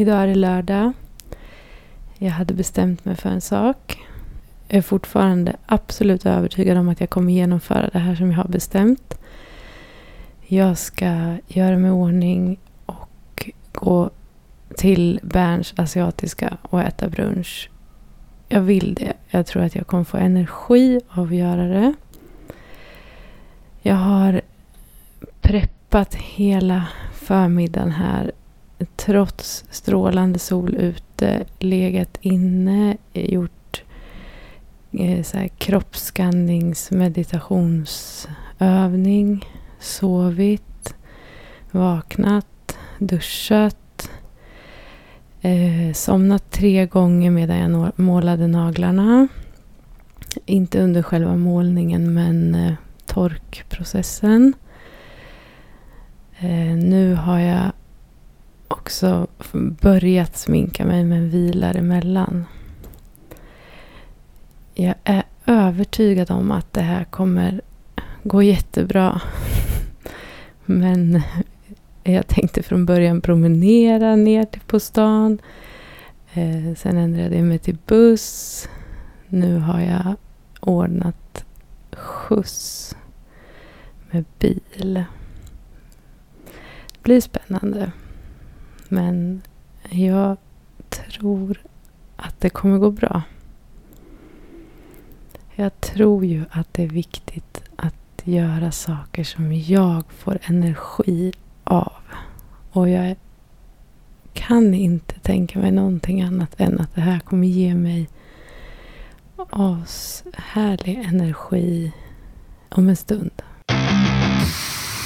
Idag är det lördag. Jag hade bestämt mig för en sak. Jag är fortfarande absolut övertygad om att jag kommer genomföra det här som jag har bestämt. Jag ska göra mig i ordning och gå till Berns asiatiska och äta brunch. Jag vill det. Jag tror att jag kommer få energi av att göra det. Jag har preppat hela förmiddagen här. Trots strålande sol ute. Legat inne. Gjort eh, så här kroppsskannings meditationsövning. Sovit. Vaknat. Duschat. Eh, somnat tre gånger medan jag målade naglarna. Inte under själva målningen men eh, torkprocessen. Eh, nu har jag också börjat sminka mig men vilar emellan. Jag är övertygad om att det här kommer gå jättebra. Men jag tänkte från början promenera ner till på stan. Eh, sen ändrade jag mig till buss. Nu har jag ordnat skjuts med bil. Det blir spännande. Men jag tror att det kommer gå bra. Jag tror ju att det är viktigt att göra saker som jag får energi av. Och jag kan inte tänka mig någonting annat än att det här kommer ge mig ashärlig energi om en stund.